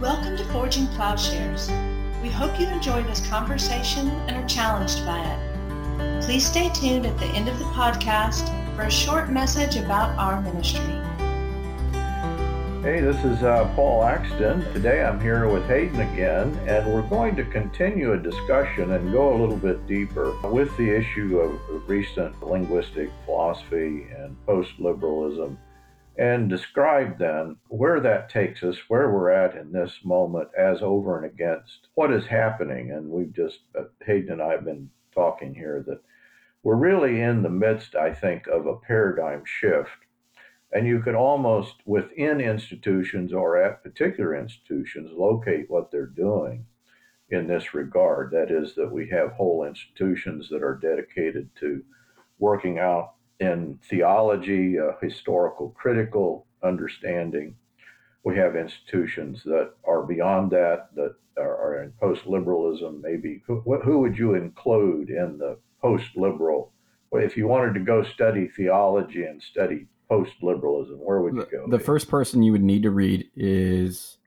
Welcome to Forging Plowshares. We hope you enjoy this conversation and are challenged by it. Please stay tuned at the end of the podcast for a short message about our ministry. Hey, this is uh, Paul Axton. Today I'm here with Hayden again, and we're going to continue a discussion and go a little bit deeper with the issue of recent linguistic philosophy and post liberalism and describe then where that takes us, where we're at in this moment as over and against what is happening. And we've just, uh, Hayden and I have been talking here that we're really in the midst, I think, of a paradigm shift and you can almost within institutions or at particular institutions locate what they're doing in this regard. That is, that we have whole institutions that are dedicated to working out in theology, uh, historical critical understanding. We have institutions that are beyond that, that are, are in post liberalism, maybe. Who, who would you include in the post liberal? If you wanted to go study theology and study post liberalism? Where would you go? The, the first person you would need to read is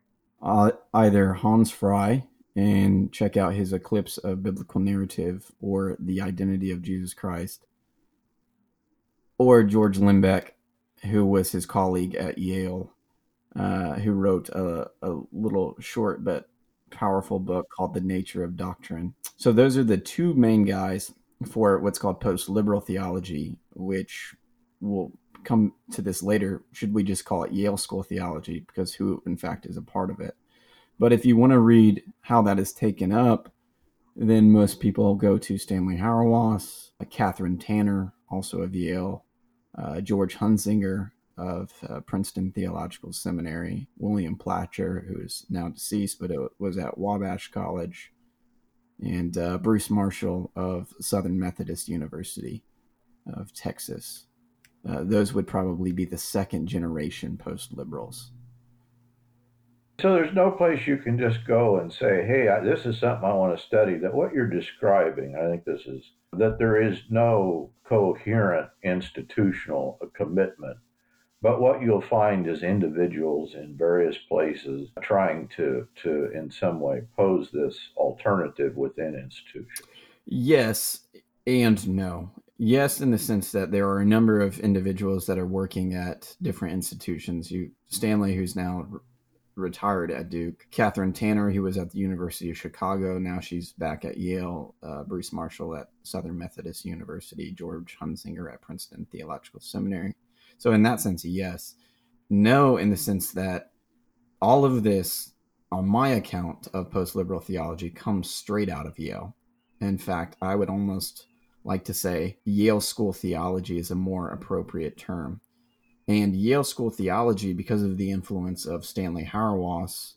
uh, either Hans Frei and check out his Eclipse of Biblical Narrative or The Identity of Jesus Christ, or George Lindbeck, who was his colleague at Yale, uh, who wrote a, a little short but powerful book called The Nature of Doctrine. So, those are the two main guys for what's called post liberal theology, which will come to this later. Should we just call it Yale School theology? Because who, in fact, is a part of it. But if you want to read how that is taken up, then most people go to Stanley Hauerwas, Kathryn Tanner, also of Yale, uh, George Hunsinger of uh, Princeton Theological Seminary, William Placher, who is now deceased, but was at Wabash College, and uh, Bruce Marshall of Southern Methodist University of Texas. Uh, those would probably be the second generation post liberals. So there's no place you can just go and say, "Hey, I, this is something I want to study." That what you're describing, I think this is that there is no coherent institutional uh, commitment, but what you'll find is individuals in various places trying to to in some way pose this alternative within institutions. Yes and no. Yes, in the sense that there are a number of individuals that are working at different institutions. You Stanley, who's now retired at Duke, Kathryn Tanner, who was at the University of Chicago, now she's back at Yale. Uh, Bruce Marshall at Southern Methodist University, George Hunsinger at Princeton Theological Seminary. So, in that sense, yes. No, in the sense that all of this, on my account of post liberal theology, comes straight out of Yale. In fact, I would almost like to say Yale School theology is a more appropriate term. And Yale School theology, because of the influence of Stanley Hauerwas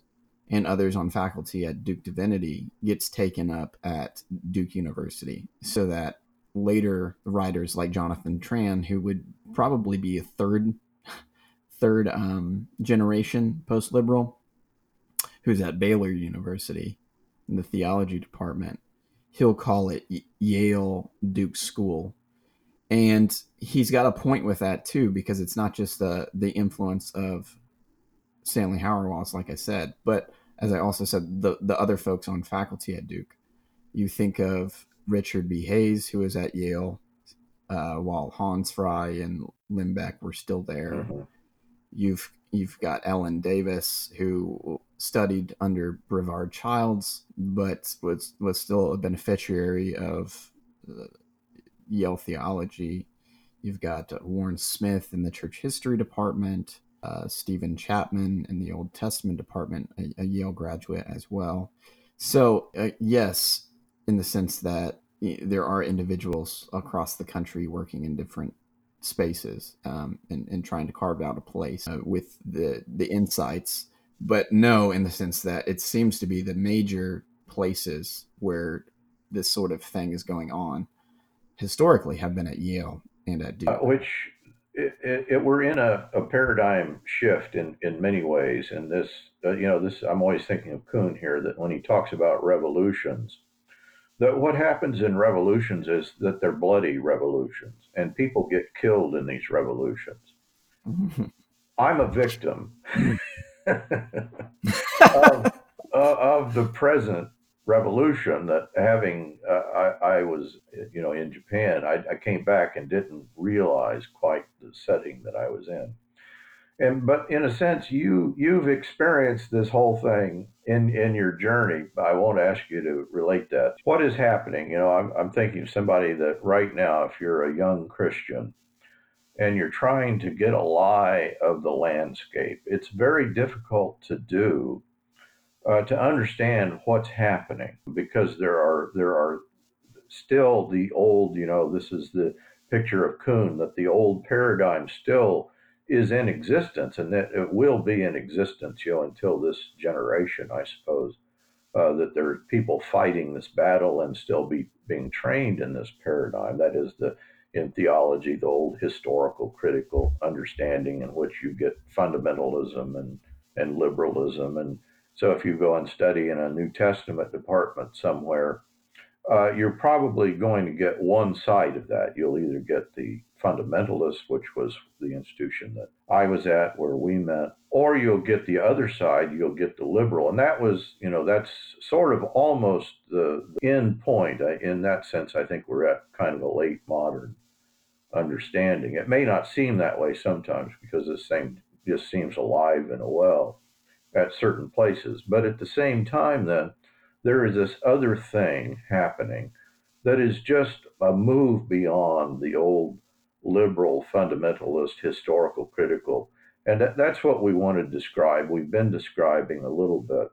and others on faculty at Duke Divinity, gets taken up at Duke University. So that later writers like Jonathan Tran, who would probably be a third third um, generation post liberal, who's at Baylor University in the theology department, he'll call it Yale Duke School. And he's got a point with that too, because it's not just the the influence of Stanley Hauerwas, like I said, but as I also said, the the other folks on faculty at Duke. You think of Richard B. Hays, who was at Yale, uh, while Hans Frei and Lindbeck were still there. Mm-hmm. You've you've got Ellen Davis, who studied under Brevard Childs, but was was still a beneficiary of uh, Yale theology. You've got uh, Warren Smith in the church history department, uh, Stephen Chapman in the Old Testament department, a, a Yale graduate as well. So uh, yes, in the sense that there are individuals across the country working in different spaces um, and, and trying to carve out a place uh, with the the insights but no in the sense that it seems to be the major places where this sort of thing is going on historically have been at Yale and at Duke. Uh, which it, it, it, we're in a, a, paradigm shift in, in many ways. And this, uh, you know, this I'm always thinking of Kuhn here that when he talks about revolutions, that what happens in revolutions is that they're bloody revolutions and people get killed in these revolutions. I'm a victim. of, uh, of the present revolution that having uh, I, I, was you know in Japan I, I, came back and didn't realize quite the setting that I was in. And but in a sense you you've experienced this whole thing in in your journey. I won't ask you to relate that. What is happening? You know I'm, I'm thinking of somebody that right now if you're a young Christian and you're trying to get a lie of the landscape it's very difficult to do uh, to understand what's happening because there are there are still the old you know this is the picture of Kuhn that the old paradigm still is in existence and that it will be in existence you know until this generation I suppose uh, that there are people fighting this battle and still be being trained in this paradigm. That is the in theology the old historical critical understanding in which you get fundamentalism and and liberalism and so if you go and study in a New Testament department somewhere, uh, you're probably going to get one side of that. You'll either get the fundamentalists, which was the institution that I was at where we met, or you'll get the other side, you'll get the liberal. And that was, you know, that's sort of almost the end point. In that sense, I think we're at kind of a late modern understanding. It may not seem that way sometimes because this thing just seems alive and well at certain places. But at the same time, then, there is this other thing happening that is just a move beyond the old liberal, fundamentalist, historical, critical. And that, that's what we want to describe. We've been describing a little bit.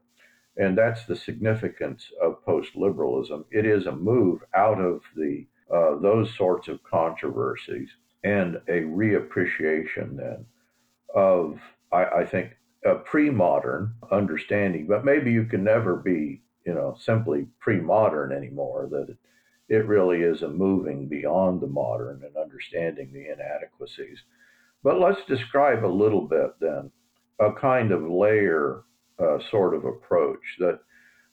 And that's the significance of post liberalism. It is a move out of the uh, those sorts of controversies and a reappreciation then of, I, I think, a pre-modern understanding, but maybe you can never be, you know, simply pre-modern anymore. That it, really is a moving beyond the modern and understanding the inadequacies. But let's describe a little bit then a kind of layer uh, sort of approach that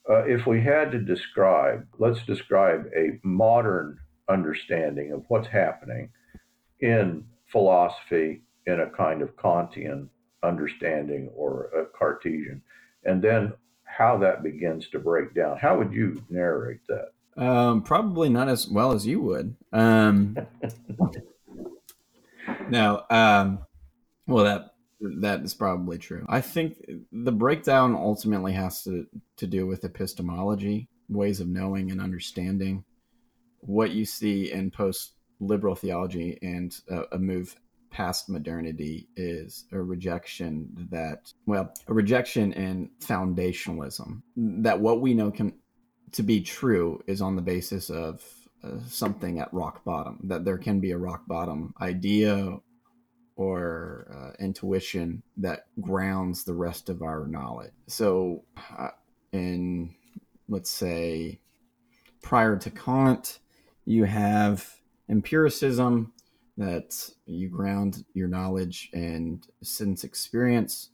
uh, if we had to describe, let's describe a modern understanding of what's happening in philosophy in a kind of Kantian understanding or a Cartesian, and then how that begins to break down. How would you narrate that? Um, probably not as well as you would. Um, no, um, well that that is probably true. I think the breakdown ultimately has to to do with epistemology, ways of knowing and understanding. What you see in post liberal theology and a, a move past modernity is a rejection that, well, a rejection in foundationalism. That what we know can to be true is on the basis of uh, something at rock bottom. That there can be a rock bottom idea or uh, intuition that grounds the rest of our knowledge. So, uh, in let's say prior to Kant, you have empiricism that you ground your knowledge and sense experience.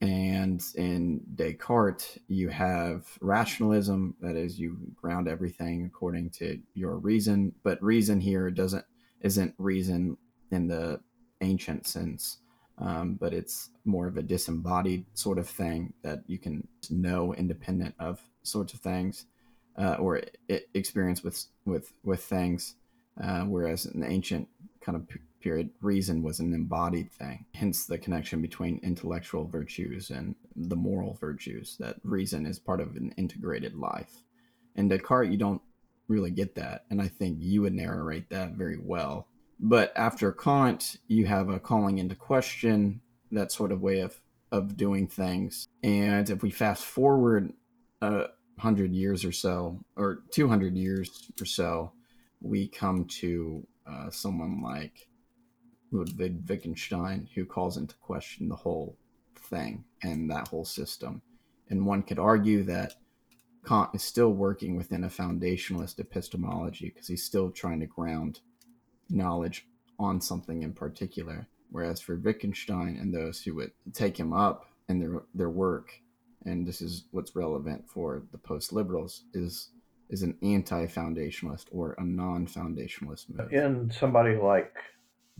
And in Descartes, you have rationalism, that is, you ground everything according to your reason. But reason here doesn't isn't reason in the ancient sense, um, but it's more of a disembodied sort of thing that you can know independent of sorts of things, uh, or it, experience with with with things. Uh, whereas in the ancient kind of period, reason was an embodied thing. Hence the connection between intellectual virtues and the moral virtues, that reason is part of an integrated life. In Descartes, you don't really get that. And I think you would narrate that very well. But after Kant, you have a calling into question, that sort of way of, of doing things. And if we fast forward a hundred years or so, or 200 years or so, we come to uh, someone like Ludwig Wittgenstein, who calls into question the whole thing and that whole system. And one could argue that Kant is still working within a foundationalist epistemology because he's still trying to ground knowledge on something in particular. Whereas for Wittgenstein and those who would take him up in their their work, and this is what's relevant for the post liberals, is is an anti-foundationalist or a non-foundationalist move. In somebody like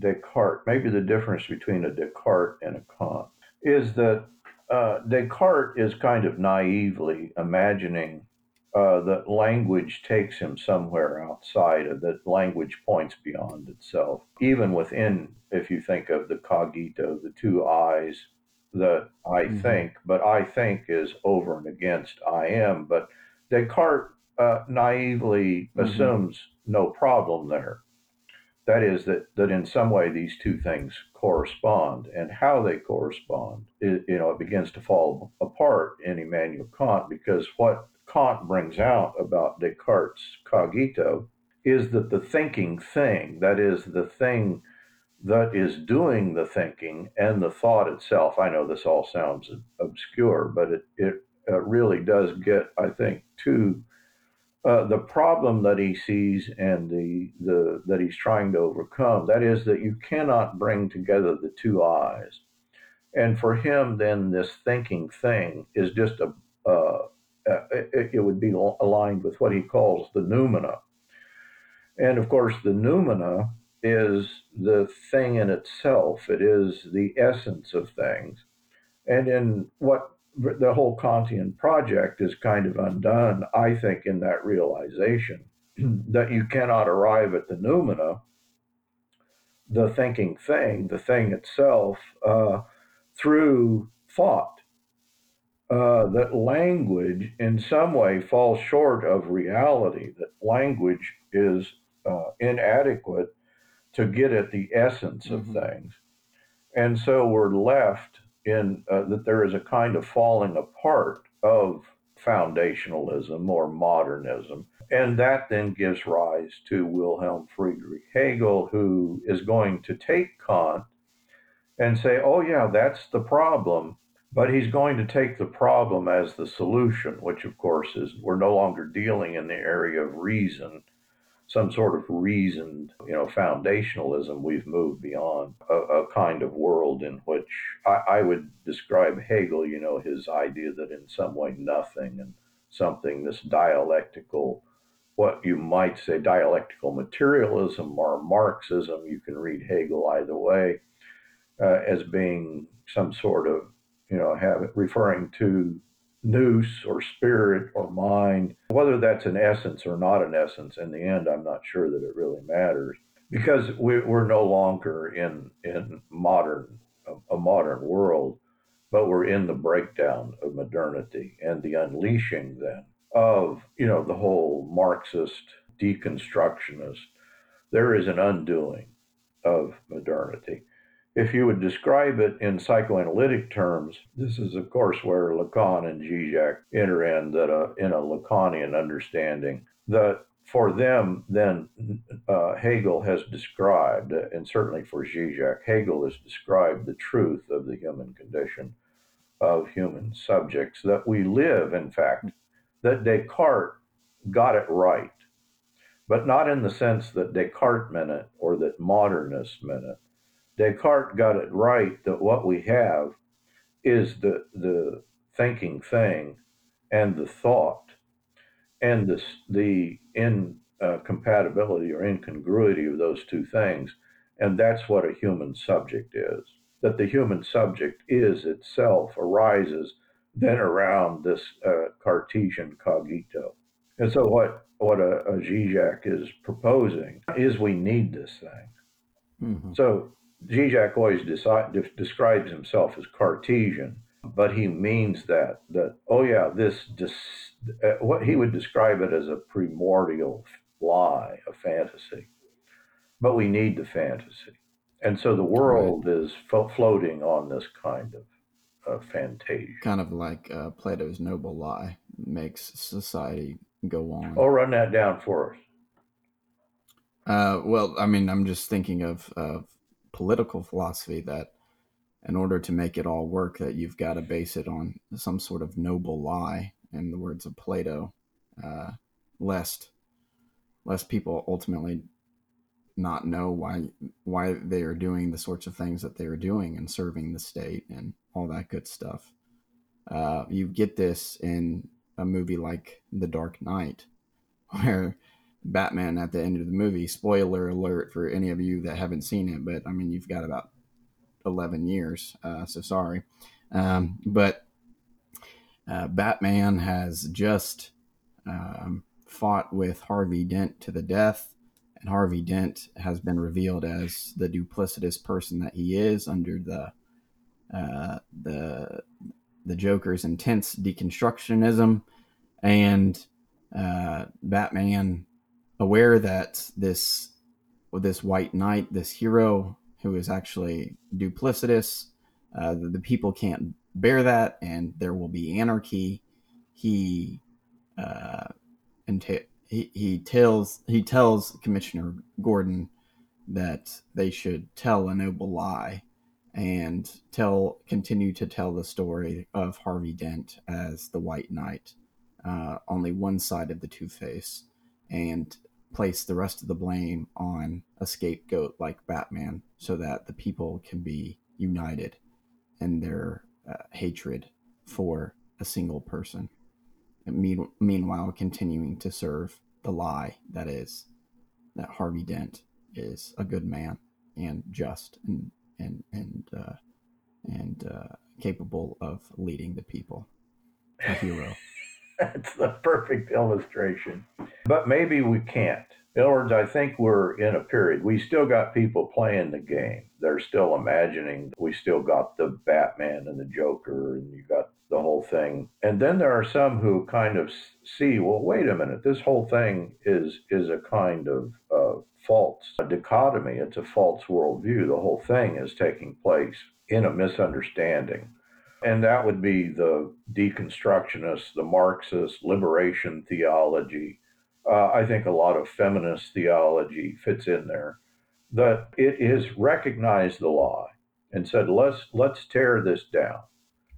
Descartes, maybe the difference between a Descartes and a Kant is that uh, Descartes is kind of naively imagining uh, that language takes him somewhere outside of that language points beyond itself even within if you think of the cogito the two eyes that i mm-hmm. think but i think is over and against i am but descartes uh, naively mm-hmm. assumes no problem there that is that that in some way these two things correspond and how they correspond it, you know it begins to fall apart in Immanuel Kant because what Kant brings out about Descartes' cogito is that the thinking thing, that is, the thing that is doing the thinking and the thought itself. I know this all sounds obscure, but it, it uh, really does get, I think, to uh, the problem that he sees and the, the that he's trying to overcome. That is that you cannot bring together the two eyes. And for him, then this thinking thing is just a, uh, it, it, would be aligned with what he calls the noumena. And of course, the noumena is the thing in itself, it is the essence of things. And in what the whole Kantian project is kind of undone, I think, in that realization that you cannot arrive at the noumena, the thinking thing, the thing itself, uh, through thought uh, that language in some way falls short of reality, that language is uh, inadequate to get at the essence of mm-hmm. things. And so we're left in uh, that there is a kind of falling apart of foundationalism or modernism. And that then gives rise to Wilhelm Friedrich Hegel, who is going to take Kant and say, oh, yeah, that's the problem but he's going to take the problem as the solution, which of course is we're no longer dealing in the area of reason, some sort of reasoned, you know, foundationalism. We've moved beyond a, a kind of world in which I, I, would describe Hegel, you know, his idea that in some way nothing and something, this dialectical, what you might say dialectical materialism or Marxism, you can read Hegel either way, uh, as being some sort of you know, have referring to nous or spirit or mind. Whether that's an essence or not an essence, in the end, I'm not sure that it really matters because we, are no longer in in modern a modern world, but we're in the breakdown of modernity and the unleashing then of you know the whole Marxist deconstructionist. There is an undoing of modernity if you would describe it in psychoanalytic terms, this is, of course, where Lacan and Zizek enter in that uh, in a Lacanian understanding. That for them, then uh, Hegel has described, and certainly for Zizek, Hegel has described the truth of the human condition of human subjects, that we live, in fact, that Descartes got it right, but not in the sense that Descartes meant it or that modernists meant it Descartes got it right that what we have is the the thinking thing and the thought and the the incompatibility or incongruity of those two things. And that's what a human subject is that the human subject is itself arises then around this uh, cartesian cogito. And so what what a, a Zizek is proposing is we need this thing. Mm-hmm. so Zizek always decide, de- describes himself as Cartesian, but he means that that oh yeah, this dis- uh, what he would describe it as a primordial lie, a fantasy. But we need the fantasy, and so the world right. is fo- floating on this kind of uh, fantasia. Kind of like uh, Plato's noble lie makes society go on. Oh, run that down for us. Uh, well, I mean, I'm just thinking of, of political philosophy that in order to make it all work that you've got to base it on some sort of noble lie in the words of plato uh, lest lest people ultimately not know why why they are doing the sorts of things that they are doing and serving the state and all that good stuff. Uh, you get this in a movie like the dark knight where Batman at the end of the movie. Spoiler alert for any of you that haven't seen it, but I mean, you've got about 11 years, uh, so sorry. Um, but uh, Batman has just um, fought with Harvey Dent to the death, and Harvey Dent has been revealed as the duplicitous person that he is under the uh, the the Joker's intense deconstructionism, and uh, Batman, aware that this this White Knight, this hero who is actually duplicitous, uh, the, the, people can't bear that, and there will be anarchy. He uh, he, he tells he tells Commissioner Gordon that they should tell a noble lie and tell continue to tell the story of Harvey Dent as the White Knight, uh, only one side of the Two Face, and place the rest of the blame on a scapegoat like Batman, so that the people can be united in their uh, hatred for a single person. Mean, meanwhile, continuing to serve the lie that is that Harvey Dent is a good man and just and and and uh, and uh, capable of leading the people. A hero. That's the perfect illustration. But maybe we can't. In other words, I think we're in a period. We still got people playing the game. They're still imagining. We still got the Batman and the Joker, and you got the whole thing. And then there are some who kind of see, well, wait a minute, this whole thing is is a kind of uh, false dichotomy. It's a false worldview. The whole thing is taking place in a misunderstanding. And that would be the deconstructionists, the Marxist liberation theology. Uh, I think a lot of feminist theology fits in there. That it has recognized the lie and said, let's let's tear this down,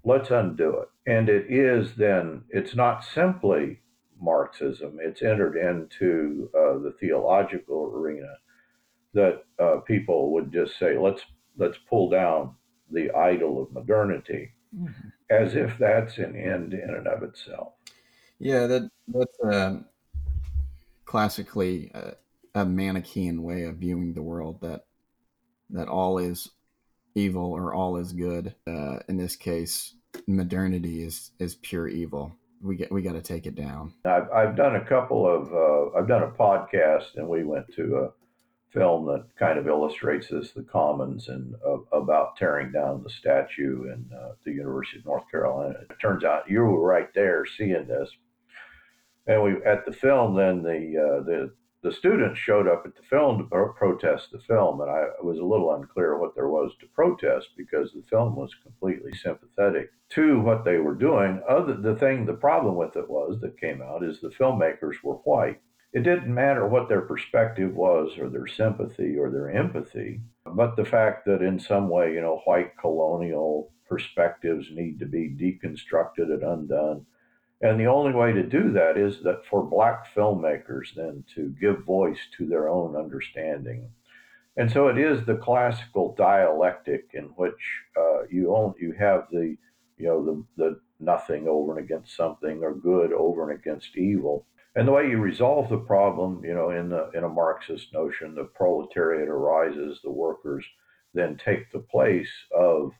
let's undo it. And it is then it's not simply Marxism. It's entered into uh, the theological arena that uh, people would just say, let's let's pull down the idol of modernity, mm-hmm. as if that's an end in and of itself. Yeah, that that's uh, classically a, a Manichaean way of viewing the world. That that all is evil or all is good. Uh, in this case, modernity is is pure evil we get we got to take it down. I've I've done a couple of uh, I've done a podcast and we went to a film that kind of illustrates this, the Commons, and uh, about tearing down the statue in uh, the University of North Carolina. It turns out you were right there seeing this, and we at the film. Then the uh, the the students showed up at the film to pro- protest the film, and I was a little unclear what there was to protest because the film was completely sympathetic to what they were doing. Other the thing, the problem with it was that came out is the filmmakers were white. It didn't matter what their perspective was, or their sympathy, or their empathy, but the fact that in some way, you know, white colonial perspectives need to be deconstructed and undone and the only way to do that is that for black filmmakers then to give voice to their own understanding. And so it is the classical dialectic in which uh, you own, you have the you know the the nothing over and against something or good over and against evil. And the way you resolve the problem, you know, in the in a Marxist notion, the proletariat arises, the workers then take the place of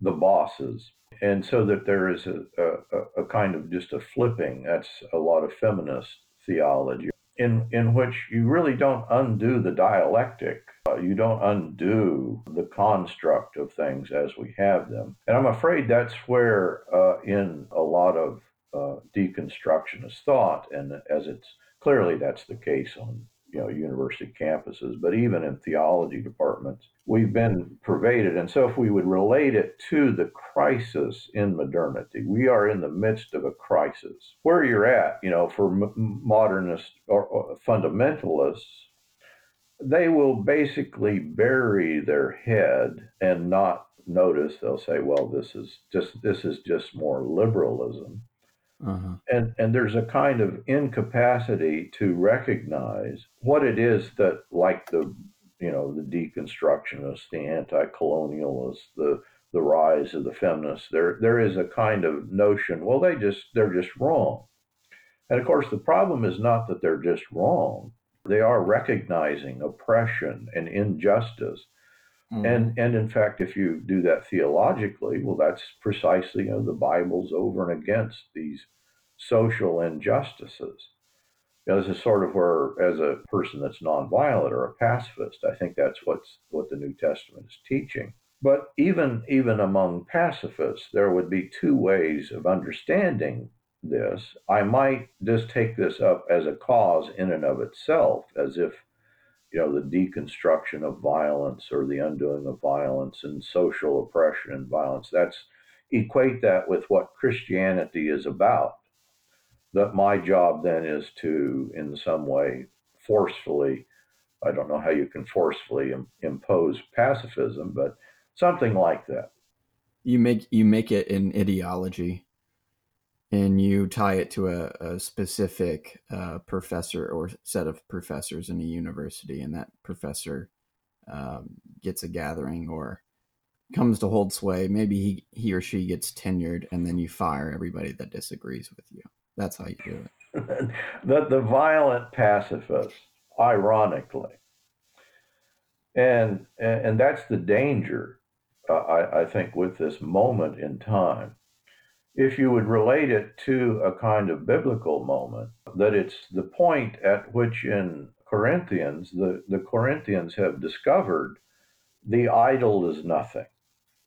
the bosses and so that there is a, a, a, kind of just a flipping. That's a lot of feminist theology, in in which you really don't undo the dialectic. Uh, you don't undo the construct of things as we have them. And I'm afraid that's where, uh, in a lot of uh, deconstructionist thought, and as it's clearly that's the case on you know university campuses, but even in theology departments, we've been pervaded. And so, if we would relate it to the crisis in modernity, we are in the midst of a crisis. Where you're at, you know, for m- modernists or, or fundamentalists, they will basically bury their head and not notice. They'll say, "Well, this is just this is just more liberalism." Uh-huh. And and there's a kind of incapacity to recognize what it is that, like the you know the deconstructionists, the anti-colonialists, the the rise of the feminists, there there is a kind of notion. Well, they just they're just wrong. And of course, the problem is not that they're just wrong. They are recognizing oppression and injustice, Mm-hmm. And and in fact, if you do that theologically, well, that's precisely you know the Bible's over and against these social injustices. You know, this is sort of where, as a person that's nonviolent or a pacifist, I think that's what's what the New Testament is teaching. But even even among pacifists, there would be two ways of understanding this. I might just take this up as a cause in and of itself, as if you know the deconstruction of violence or the undoing of violence and social oppression and violence. That's equate that with what Christianity is about that my job then is to, in some way, forcefully, I don't know how you can forcefully Im- impose pacifism, but something like that. You make you make it an ideology, and you tie it to a, a specific uh, professor or set of professors in a university, and that professor um, gets a gathering or comes to hold sway. Maybe he, he or she gets tenured, and then you fire everybody that disagrees with you. That's how you do it. the, the violent pacifist, ironically. And, and that's the danger, uh, I, I think, with this moment in time. If you would relate it to a kind of biblical moment, that it's the point at which in Corinthians, the, the Corinthians have discovered the idol is nothing.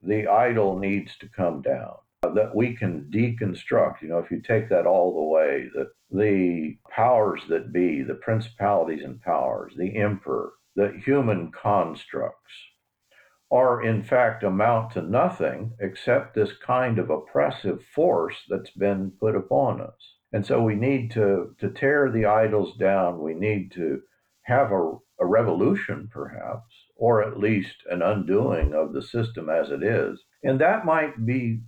The idol needs to come down that we can deconstruct. You know, if you take that all the way, that the powers that be, the principalities and powers, the emperor, the human constructs are in fact amount to nothing except this kind of oppressive force that's been put upon us. And so we need to, to tear the idols down. We need to have a, a revolution, perhaps, or at least an undoing of the system as it is. And that might be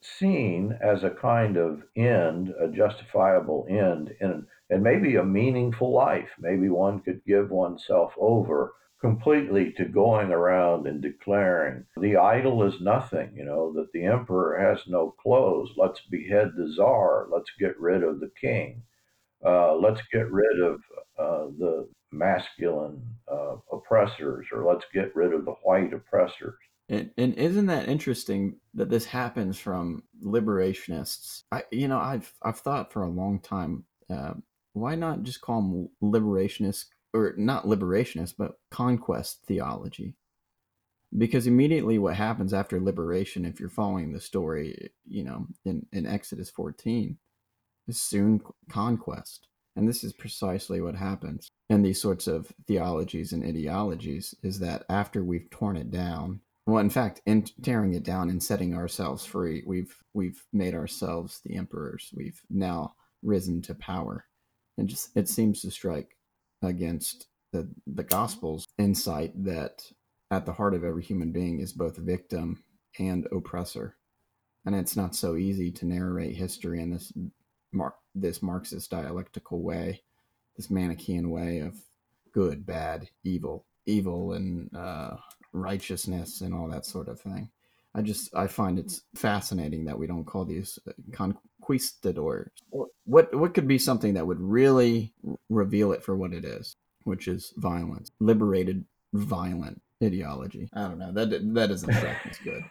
seen as a kind of end, a justifiable end, in, and maybe a meaningful life. Maybe one could give oneself over completely to going around and declaring the idol is nothing, you know, that the emperor has no clothes. Let's behead the czar. Let's get rid of the king. Uh, let's get rid of uh, the masculine uh, oppressors, or let's get rid of the white oppressors. And, and isn't that interesting that this happens from liberationists? I, you know, I've I've thought for a long time, uh, why not just call them liberationists or not liberationist, but conquest theology? Because immediately, what happens after liberation, if you're following the story, you know, in in Exodus 14, is soon conquest, and this is precisely what happens in these sorts of theologies and ideologies. Is that after we've torn it down well, in fact, in tearing it down and setting ourselves free, we've we've made ourselves the emperors. We've now risen to power, and just it seems to strike against the the gospel's insight that at the heart of every human being is both victim and oppressor, and it's not so easy to narrate history in this mar- this Marxist dialectical way, this Manichaean way of good, bad, evil, evil, and uh, righteousness and all that sort of thing. I just I find it's fascinating that we don't call these uh, conquistadors. What what could be something that would really reveal it for what it is, which is violence, liberated violent ideology. I don't know that that doesn't me as good.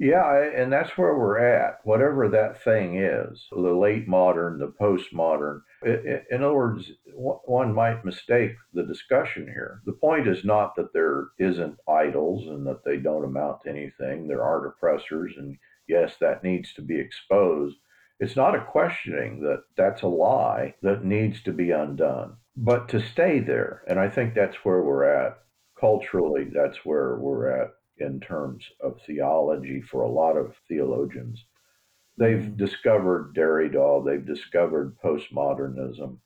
Yeah, and that's where we're at. Whatever that thing is, the late modern, the postmodern. In other words, one might mistake the discussion here. The point is not that there isn't idols and that they don't amount to anything. There aren't oppressors, and yes, that needs to be exposed. It's not a questioning that that's a lie that needs to be undone, but to stay there. And I think that's where we're at culturally. That's where we're at in terms of theology for a lot of theologians. They've mm-hmm. discovered Derrida, they've discovered postmodernism,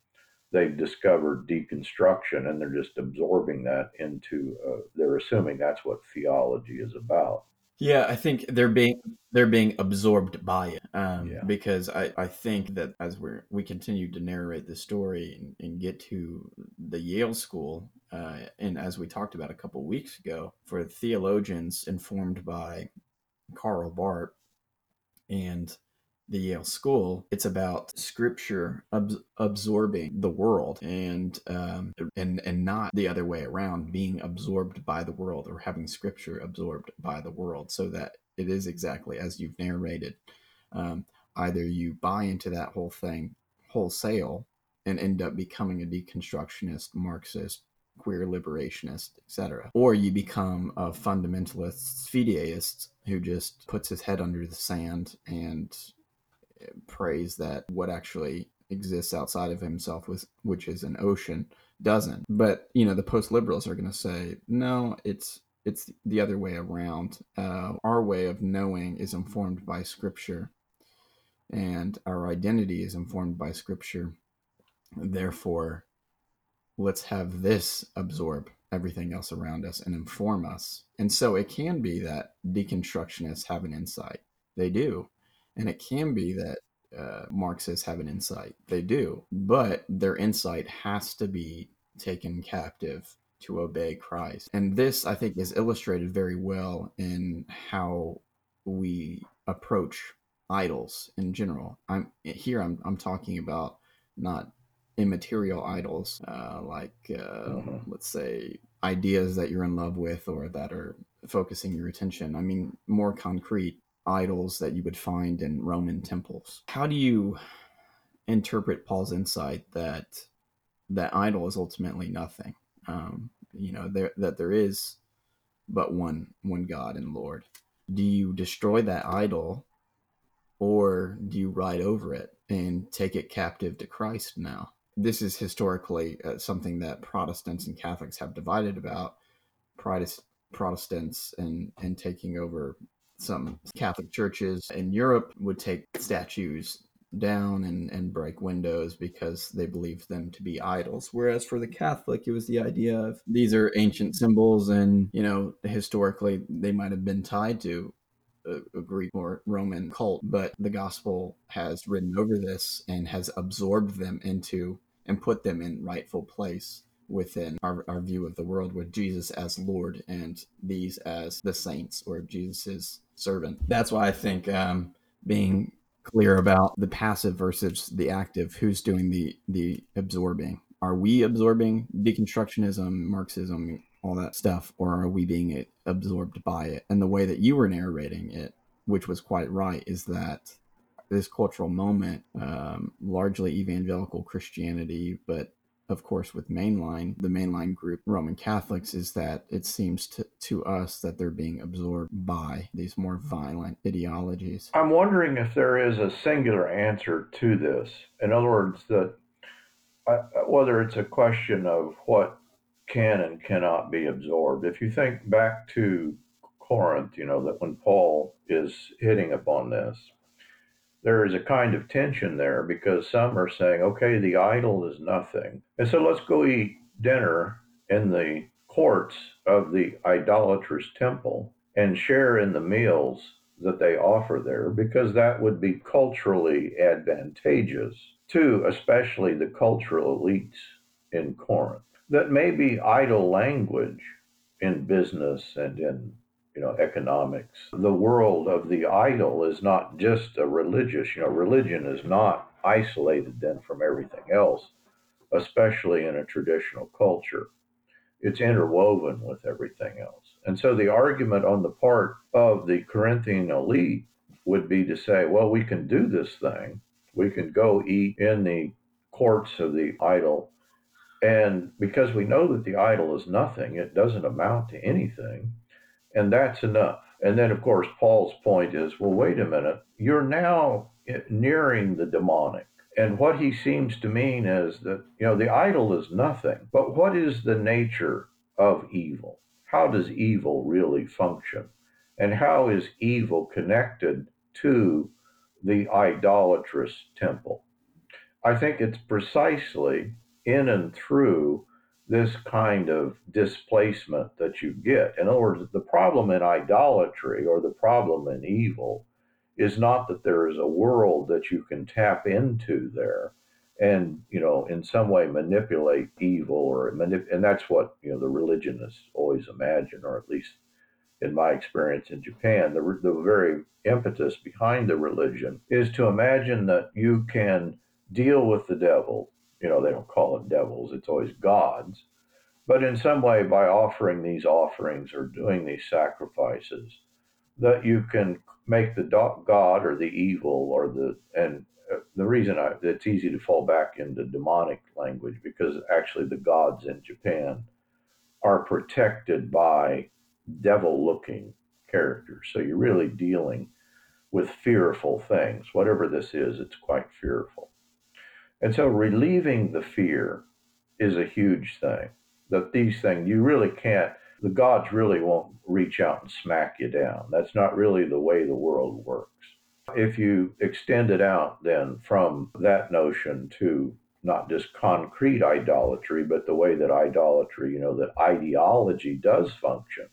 they've discovered deconstruction, and they're just absorbing that into, uh, they're assuming that's what theology is about. Yeah, I think they're being they're being absorbed by it um, yeah. because I, I think that as we we continue to narrate the story and, and get to the Yale School uh, and as we talked about a couple weeks ago for theologians informed by Karl Barth and the Yale School, it's about Scripture ab- absorbing the world and um, and and not the other way around, being absorbed by the world or having Scripture absorbed by the world, so that it is exactly as you've narrated. Um, either you buy into that whole thing wholesale and end up becoming a deconstructionist, Marxist, queer liberationist, etc. Or you become a fundamentalist fideist who just puts his head under the sand and prays that what actually exists outside of himself, was which is an ocean, doesn't. But you know, the post liberals are going to say, no, it's it's the other way around. Uh, our way of knowing is informed by Scripture, and our identity is informed by Scripture. Therefore, let's have this absorb everything else around us and inform us. And so it can be that deconstructionists have an insight. They do. And it can be that uh, Marxists have an insight. They do. But their insight has to be taken captive to obey Christ. And this, I think, is illustrated very well in how we approach idols in general. I'm here. I'm I'm talking about not immaterial idols, uh, like uh, mm-hmm. let's say ideas that you're in love with or that are focusing your attention. I mean, more concrete idols that you would find in Roman temples. How do you interpret Paul's insight that that idol is ultimately nothing? Um, you know, there that there is but one one God and Lord. Do you destroy that idol, or do you ride over it and take it captive to Christ now? This is historically uh, something that Protestants and Catholics have divided about. Protestants and and taking over some Catholic churches in Europe would take statues down and, and break windows because they believed them to be idols. Whereas for the Catholic, it was the idea of these are ancient symbols and, you know, historically they might have been tied to a, a Greek or Roman cult, but the gospel has ridden over this and has absorbed them into and put them in rightful place within our, our view of the world with Jesus as Lord and these as the saints or Jesus's servant. That's why I think um, being clear about the passive versus the active, who's doing the the absorbing. Are we absorbing deconstructionism, Marxism, all that stuff, or are we being absorbed by it? And the way that you were narrating it, which was quite right, is that this cultural moment, um, largely evangelical Christianity, but of course, with mainline, the mainline group, Roman Catholics, is that it seems to, to us that they're being absorbed by these more violent ideologies. I'm wondering if there is a singular answer to this. In other words, that uh, whether it's a question of what can and cannot be absorbed. If you think back to Corinth, you know, that when Paul is hitting upon this, there is a kind of tension there because some are saying, okay, the idol is nothing. And so let's go eat dinner in the courts of the idolatrous temple and share in the meals that they offer there because that would be culturally advantageous to especially the cultural elites in Corinth. That may be idol language in business and in you know, economics. The world of the idol is not just a religious, you know, religion is not isolated then from everything else, especially in a traditional culture. It's interwoven with everything else. And so the argument on the part of the Corinthian elite would be to say, well, we can do this thing. We can go eat in the courts of the idol. And because we know that the idol is nothing, it doesn't amount to anything and that's enough. And then, of course, Paul's point is well, wait a minute, you're now nearing the demonic. And what he seems to mean is that, you know, the idol is nothing, but what is the nature of evil? How does evil really function? And how is evil connected to the idolatrous temple? I think it's precisely in and through this kind of displacement that you get. In other words, the problem in idolatry or the problem in evil is not that there is a world that you can tap into there and you know in some way manipulate evil or manip- and that's what you know the religionists always imagine or at least in my experience in Japan, the, the very impetus behind the religion is to imagine that you can deal with the devil. You know, they don't call it devils, it's always gods. But in some way, by offering these offerings or doing these sacrifices, that you can make the god or the evil or the and uh, the reason I, it's easy to fall back into demonic language because actually the gods in Japan are protected by devil looking characters. So you're really dealing with fearful things. Whatever this is, it's quite fearful. And so relieving the fear is a huge thing. That these things, you really can't, the gods really won't reach out and smack you down. That's not really the way the world works. If you extend it out then from that notion to not just concrete idolatry, but the way that idolatry, you know, that ideology does function,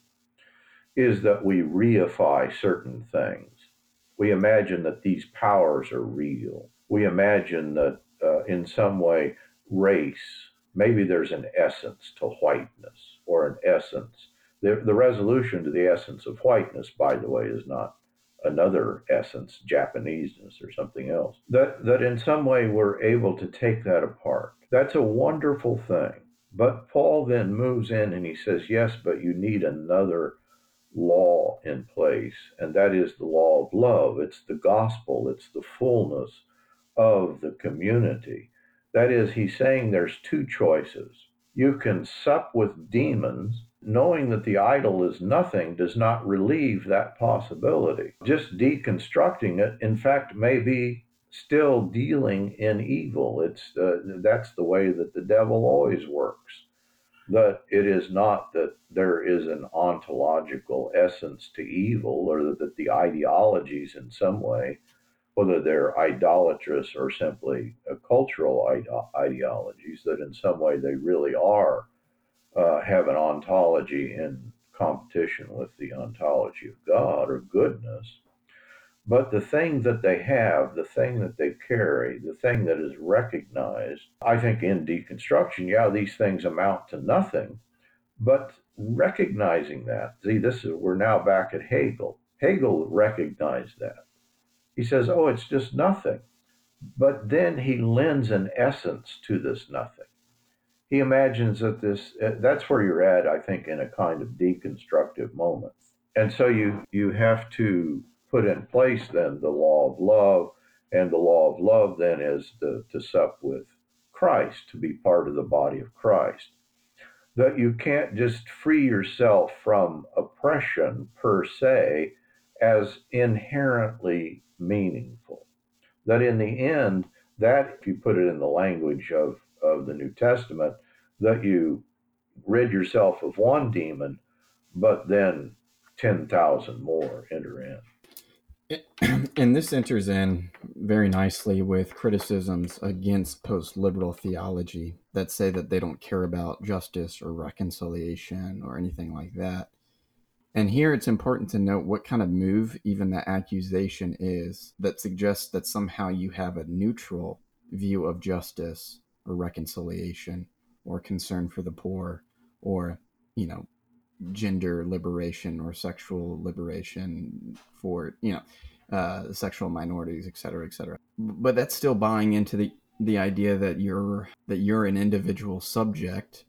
is that we reify certain things. We imagine that these powers are real. We imagine that uh, in some way, race, maybe there's an essence to whiteness or an essence. The, the resolution to the essence of whiteness, by the way, is not another essence, Japaneseness or something else. That that in some way we're able to take that apart. That's a wonderful thing. But Paul then moves in and he says, Yes, but you need another law in place, and that is the law of love. It's the gospel, it's the fullness of the community. That is, he's saying there's two choices. You can sup with demons knowing that the idol is nothing does not relieve that possibility. Just deconstructing it, in fact, may be still dealing in evil. It's uh, that's the way that the devil always works. That it is not that there is an ontological essence to evil, or that the ideologies in some way, whether they're idolatrous or simply cultural ide- ideologies, that in some way they really are uh, have an ontology in competition with the ontology of God or goodness. But the thing that they have, the thing that they carry, the thing that is recognized, I think in deconstruction, yeah, these things amount to nothing. But recognizing that, see, this is, we're now back at Hegel. Hegel recognized that. He says, oh, it's just nothing. But then he lends an essence to this nothing. He imagines that this uh, that's where you're at i think in a kind of deconstructive moment. And so you you have to put in place then the law of love and the law of love then is the, to sup with christ to be part of the body of christ. That you can't just free yourself from oppression per se as inherently meaningful that in the end that if you put it in the language of of the New Testament that you rid yourself of one demon, but then 10,000 more enter in. And this enters in very nicely with criticisms against post liberal theology that say that they don't care about justice or reconciliation or anything like that. And here it's important to note what kind of move even that accusation is that suggests that somehow you have a neutral view of justice or reconciliation or concern for the poor or you know gender liberation or sexual liberation for you know uh, sexual minorities et cetera et cetera. But that's still buying into the the idea that you're that you're an individual subject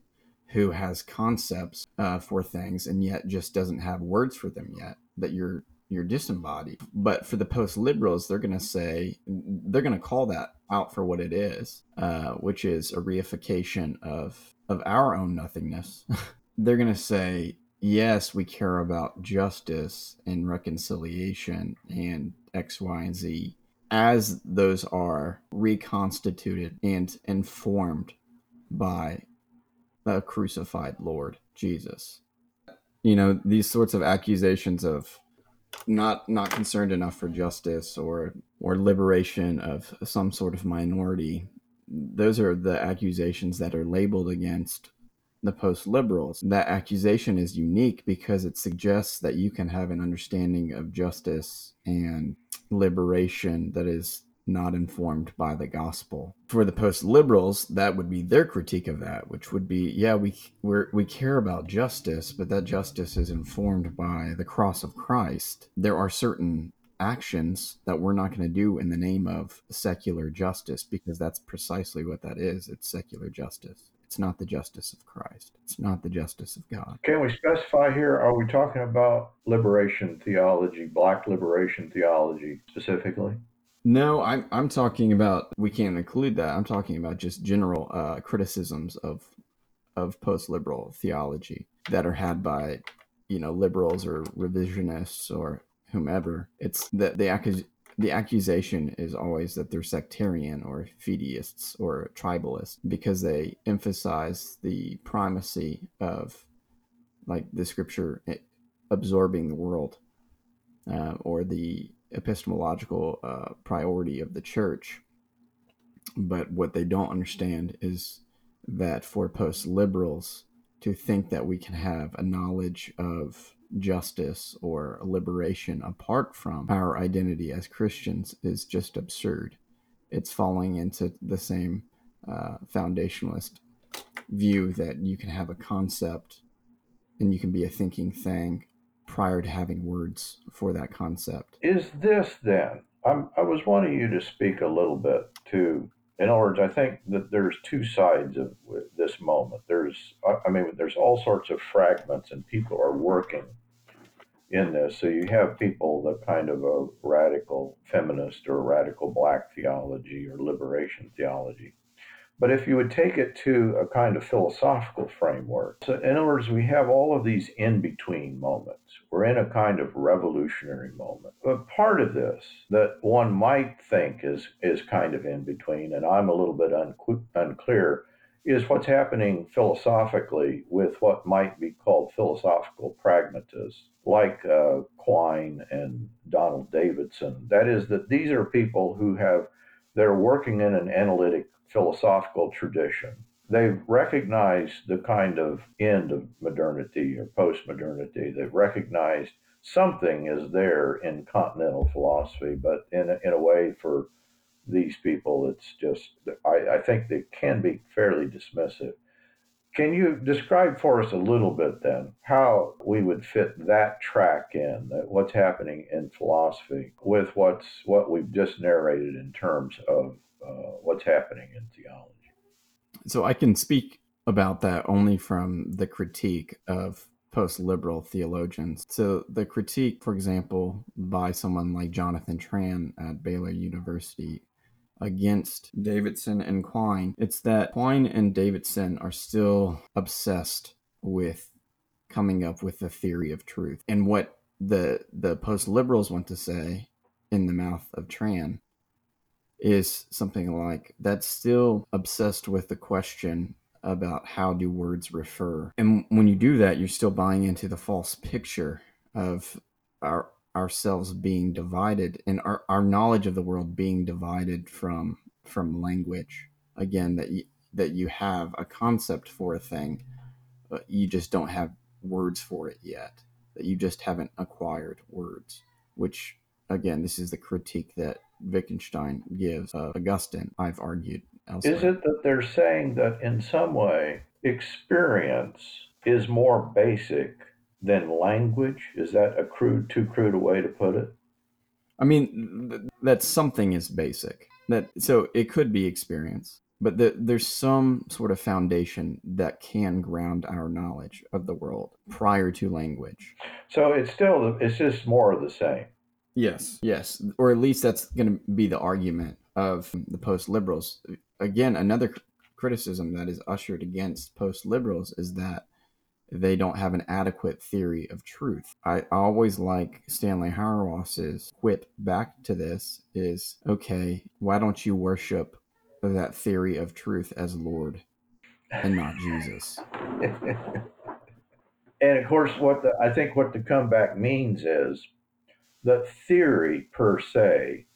who has concepts uh, for things and yet just doesn't have words for them yet that you're you're disembodied. But for the post liberals, they're going to say, they're going to call that out for what it is, uh, which is a reification of, of our own nothingness. they're going to say, yes, we care about justice and reconciliation and X, Y, and Z as those are reconstituted and informed by the crucified Lord Jesus. You know, these sorts of accusations of not not concerned enough for justice or or liberation of some sort of minority those are the accusations that are labeled against the post liberals that accusation is unique because it suggests that you can have an understanding of justice and liberation that is not informed by the gospel. For the post liberals, that would be their critique of that, which would be, yeah, we we we care about justice, but that justice is informed by the cross of Christ. There are certain actions that we're not going to do in the name of secular justice because that's precisely what that is. It's secular justice. It's not the justice of Christ. It's not the justice of God. Can we specify here? Are we talking about liberation theology, black liberation theology specifically? No, I'm I'm talking about we can't include that. I'm talking about just general uh, criticisms of of post liberal theology that are had by you know liberals or revisionists or whomever. It's that the accus- the accusation is always that they're sectarian or fideists or tribalists because they emphasize the primacy of like the scripture eh, absorbing the world uh, or the epistemological uh, priority of the church. But what they don't understand is that for post liberals to think that we can have a knowledge of justice or liberation apart from our identity as Christians is just absurd. It's falling into the same uh, foundationalist view that you can have a concept and you can be a thinking thing prior to having words for that concept. Is this then? I'm, I was wanting you to speak a little bit to in other words, I think that there's two sides of this moment. There's, I mean, there's all sorts of fragments, and people are working in this. So you have people that kind of a radical feminist or radical black theology or liberation theology. But if you would take it to a kind of philosophical framework, so in other words, we have all of these in between moments. We're in a kind of revolutionary moment. But part of this that one might think is, is kind of in between, and I'm a little bit un- unclear, is what's happening philosophically with what might be called philosophical pragmatists, like uh, Quine and Donald Davidson. That is, that these are people who have, they're working in an analytic philosophical tradition. They've recognized the kind of end of modernity or post modernity. They've recognized something is there in continental philosophy, but in a, in a way for these people, it's just, I, I think they can be fairly dismissive. Can you describe for us a little bit then how we would fit that track in, what's happening in philosophy with what's what we've just narrated in terms of uh, what's happening in theology. So I can speak about that only from the critique of post liberal theologians. So, the critique, for example, by someone like Jonathan Tran at Baylor University against Davidson and Quine, it's that Quine and Davidson are still obsessed with coming up with the theory of truth. And what the the post liberals want to say in the mouth of Tran is something like that's still obsessed with the question about how do words refer. And when you do that, you're still buying into the false picture of our ourselves being divided and our, our knowledge of the world being divided from from language. Again, that you, that you have a concept for a thing, but you just don't have words for it yet. That you just haven't acquired words, which again, this is the critique that Wittgenstein gives uh, Augustine, I've argued elsewhere. Is it that they're saying that in some way experience is more basic than language? Is that a crude, too crude a way to put it? I mean, th- that something is basic. That so it could be experience, but the, there's some sort of foundation that can ground our knowledge of the world prior to language. So it's still it's just more of the same. Yes, yes, or at least that's going to be the argument of the post liberals. Again, another criticism that is ushered against post liberals is that they don't have an adequate theory of truth. I always like Stanley Hauerwas's quip back to this is okay, why don't you worship that theory of truth as Lord and not Jesus? and of course, what the, I think what the comeback means is the theory per se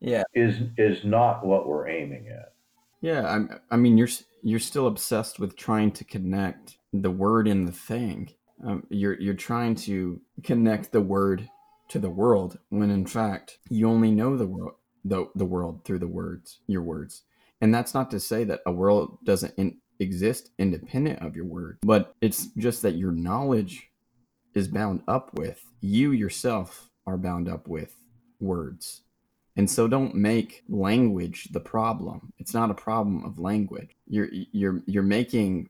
yeah. is is not what we're aiming at. Yeah i, I mean you're you're still obsessed with trying to connect the word in the thing. Um, you're you're trying to connect the word to the world when in fact you only know the world the the world through the words, your words. And that's not to say that a world doesn't in, exist independent of your word, but it's just that your knowledge is bound up with you yourself are bound up with words. And so don't make language the problem. It's not a problem of language. You're you're you're making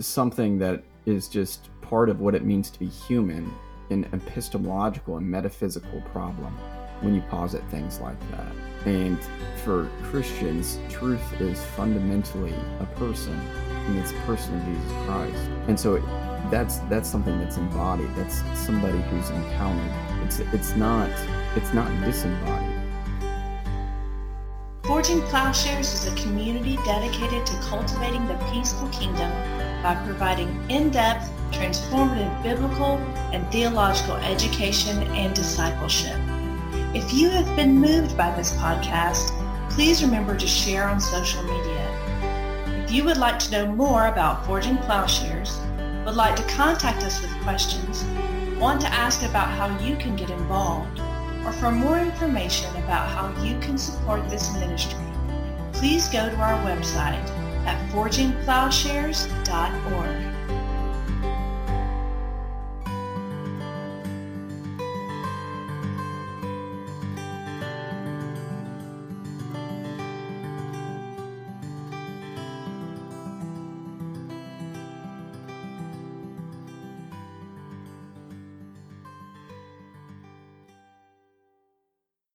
something that is just part of what it means to be human an epistemological and metaphysical problem when you posit things like that. And for Christians, truth is fundamentally a person, and it's the person of Jesus Christ. And so it, that's that's something that's embodied. That's somebody who's encountered. It's it's not it's not disembodied. Forging Plowshares is a community dedicated to cultivating the peaceful kingdom by providing in-depth, transformative biblical and theological education and discipleship. If you have been moved by this podcast, please remember to share on social media. If you would like to know more about Forging Plowshares, would like to contact us with questions, want to ask about how you can get involved, or for more information about how you can support this ministry, please go to our website at forgingplowshares.org.